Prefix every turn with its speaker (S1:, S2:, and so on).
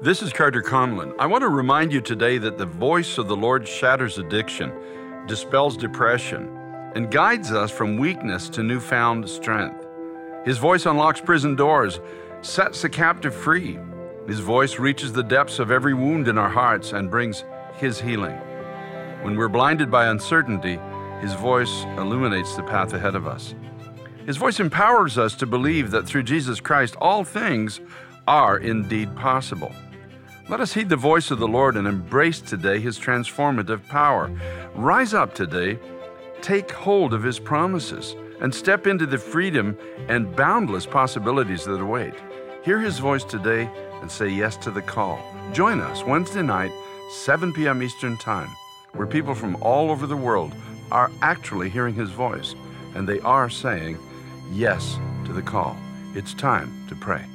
S1: This is Carter Conlon. I want to remind you today that the voice of the Lord shatters addiction, dispels depression, and guides us from weakness to newfound strength. His voice unlocks prison doors, sets the captive free. His voice reaches the depths of every wound in our hearts and brings His healing. When we're blinded by uncertainty, His voice illuminates the path ahead of us. His voice empowers us to believe that through Jesus Christ all things are indeed possible. Let us heed the voice of the Lord and embrace today His transformative power. Rise up today, take hold of His promises, and step into the freedom and boundless possibilities that await. Hear His voice today and say yes to the call. Join us Wednesday night, 7 p.m. Eastern Time, where people from all over the world are actually hearing His voice and they are saying yes to the call. It's time to pray.